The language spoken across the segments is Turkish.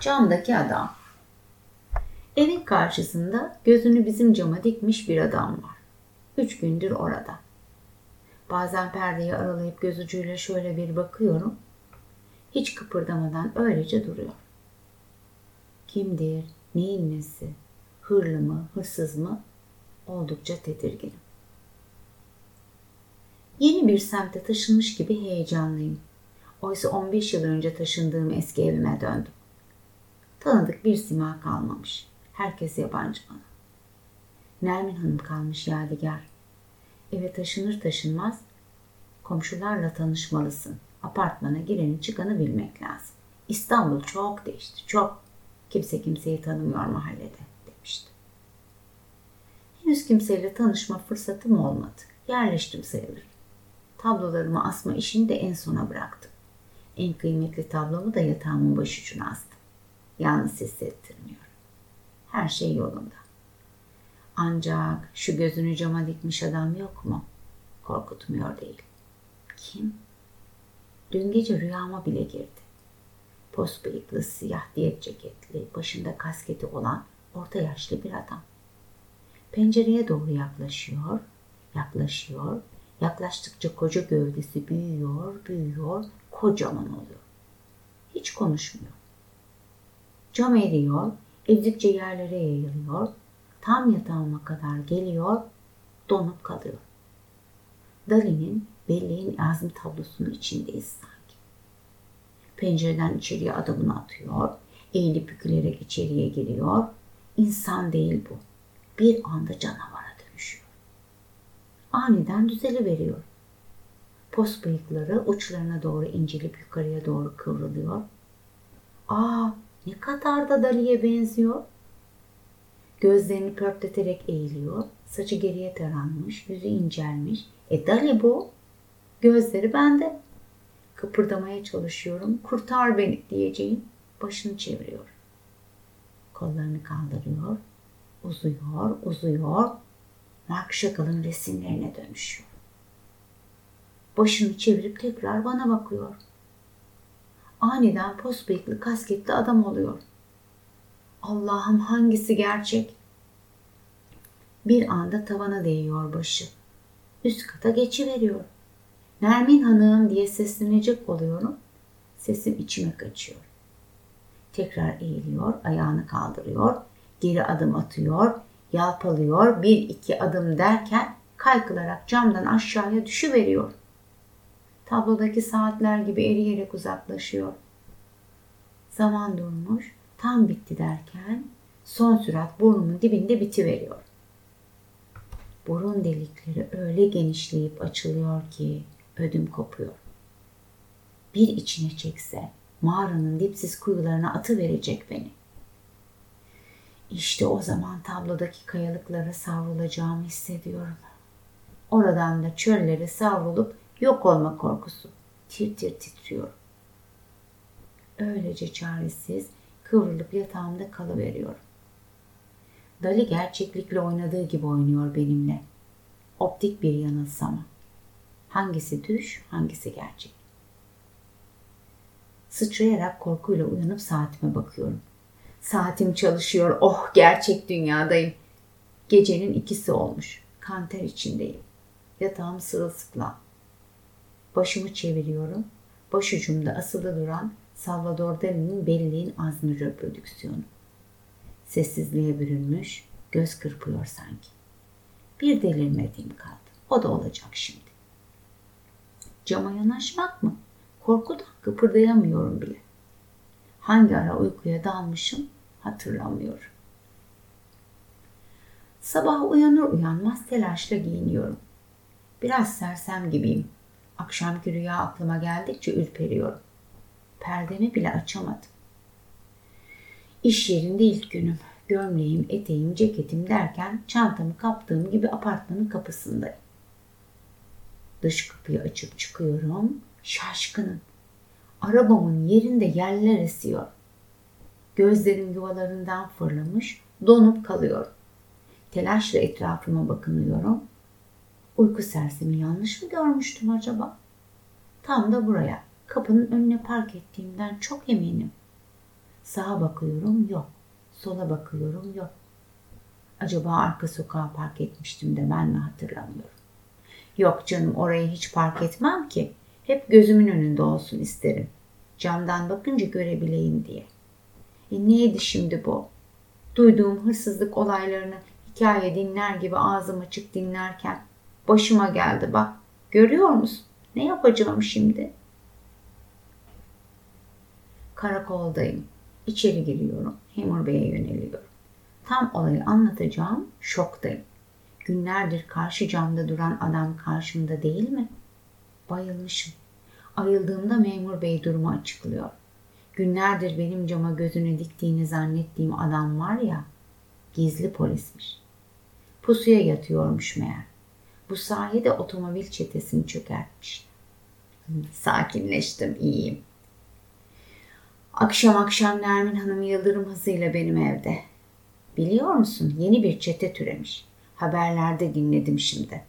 Camdaki adam. Evin karşısında gözünü bizim cama dikmiş bir adam var. Üç gündür orada. Bazen perdeyi aralayıp göz ucuyla şöyle bir bakıyorum. Hiç kıpırdamadan öylece duruyor. Kimdir, neyin nesi, hırlı mı, hırsız mı? Oldukça tedirginim. Yeni bir semte taşınmış gibi heyecanlıyım. Oysa 15 yıl önce taşındığım eski evime döndüm. Tanıdık bir sima kalmamış. Herkes yabancı bana. Nermin Hanım kalmış yadigar. Eve taşınır taşınmaz komşularla tanışmalısın. Apartmana gireni çıkanı bilmek lazım. İstanbul çok değişti, çok. Kimse kimseyi tanımıyor mahallede demişti. Henüz kimseyle tanışma fırsatım olmadı. Yerleştim sayılır. Tablolarımı asma işini de en sona bıraktım. En kıymetli tablomu da yatağımın başucuna astım. Yalnız hissettirmiyor. Her şey yolunda. Ancak şu gözünü cama dikmiş adam yok mu? Korkutmuyor değil. Kim? Dün gece rüyama bile girdi. Pos bıyıklı, siyah diyet ceketli, başında kasketi olan orta yaşlı bir adam. Pencereye doğru yaklaşıyor, yaklaşıyor, yaklaştıkça koca gövdesi büyüyor, büyüyor, kocaman oluyor. Hiç konuşmuyor. Cam eriyor, ezdikçe yerlere yayılıyor, tam yatağıma kadar geliyor, donup kalıyor. Dali'nin belleğin azmi tablosunun içindeyiz sanki. Pencereden içeriye adımını atıyor, eğilip bükülerek içeriye giriyor. İnsan değil bu. Bir anda canavara dönüşüyor. Aniden düzeliveriyor. Pos bıyıkları uçlarına doğru incelip yukarıya doğru kıvrılıyor. Aa ne kadar da Dali'ye benziyor. Gözlerini pörtleterek eğiliyor. Saçı geriye taranmış, yüzü incelmiş. E Dali bu. Gözleri bende. Kıpırdamaya çalışıyorum. Kurtar beni diyeceğim. Başını çeviriyor. Kollarını kaldırıyor. Uzuyor, uzuyor. Mark Chagall'ın resimlerine dönüşüyor. Başını çevirip tekrar bana bakıyor. Aniden pos bıyıklı kasketli adam oluyor. Allah'ım hangisi gerçek? Bir anda tavana değiyor başı. Üst kata geçiveriyor. Nermin Hanım diye seslenecek oluyorum. Sesim içime kaçıyor. Tekrar eğiliyor, ayağını kaldırıyor, geri adım atıyor, yalpalıyor, bir iki adım derken kaykılarak camdan aşağıya düşüveriyor. Tablodaki saatler gibi eriyerek uzaklaşıyor. Zaman durmuş, tam bitti derken son sürat burnumun dibinde bitiveriyor. Burun delikleri öyle genişleyip açılıyor ki ödüm kopuyor. Bir içine çekse mağaranın dipsiz kuyularına atı verecek beni. İşte o zaman tablodaki kayalıklara savrulacağımı hissediyorum. Oradan da çöllere savrulup yok olma korkusu. Tir tir titriyorum. Öylece çaresiz kıvrılıp yatağımda kalıveriyorum. Dali gerçeklikle oynadığı gibi oynuyor benimle. Optik bir yanılsama. Hangisi düş, hangisi gerçek? Sıçrayarak korkuyla uyanıp saatime bakıyorum. Saatim çalışıyor. Oh gerçek dünyadayım. Gecenin ikisi olmuş. Kanter içindeyim. Yatağım sırılsıklam. Başımı çeviriyorum. Başucumda asılı duran Salvador Dali'nin Belliğin Azmi reprodüksiyonu. Sessizliğe bürünmüş, göz kırpıyor sanki. Bir delirmediğim kaldı. O da olacak şimdi. Cama yanaşmak mı? Korkudan kıpırdayamıyorum bile. Hangi ara uykuya dalmışım hatırlamıyorum. Sabah uyanır uyanmaz telaşla giyiniyorum. Biraz sersem gibiyim. Akşamki rüya aklıma geldikçe ürperiyorum. Perdemi bile açamadım. İş yerinde ilk günüm. Gömleğim, eteğim, ceketim derken çantamı kaptığım gibi apartmanın kapısındayım. Dış kapıyı açıp çıkıyorum. Şaşkınım. Arabamın yerinde yerler esiyor. Gözlerim yuvalarından fırlamış, donup kalıyor. Telaşla etrafıma bakınıyorum. Uyku sersemi yanlış mı görmüştüm acaba? Tam da buraya, kapının önüne park ettiğimden çok eminim. Sağa bakıyorum yok. Sola bakıyorum yok. Acaba arka sokağa park etmiştim de ben mi hatırlamıyorum. Yok canım oraya hiç park etmem ki. Hep gözümün önünde olsun isterim. Camdan bakınca görebileyim diye. E neydi şimdi bu? Duyduğum hırsızlık olaylarını hikaye dinler gibi ağzım açık dinlerken başıma geldi bak. Görüyor musun? Ne yapacağım şimdi? Karakoldayım. İçeri giriyorum. Hemur Bey'e yöneliyorum. Tam olayı anlatacağım. Şoktayım. Günlerdir karşı camda duran adam karşımda değil mi? Bayılmışım. Ayıldığımda memur bey durumu açıklıyor. Günlerdir benim cama gözünü diktiğini zannettiğim adam var ya, gizli polismiş. Pusuya yatıyormuş meğer. Bu sayede otomobil çetesini çökertmiş. Sakinleştim, iyiyim. Akşam akşam Nermin Hanım Yıldırım hızıyla benim evde. Biliyor musun yeni bir çete türemiş. Haberlerde dinledim şimdi.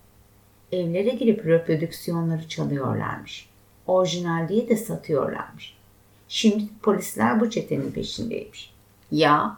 Evlere girip reprodüksiyonları çalıyorlarmış. Orijinal diye de satıyorlarmış. Şimdi polisler bu çetenin peşindeymiş. Ya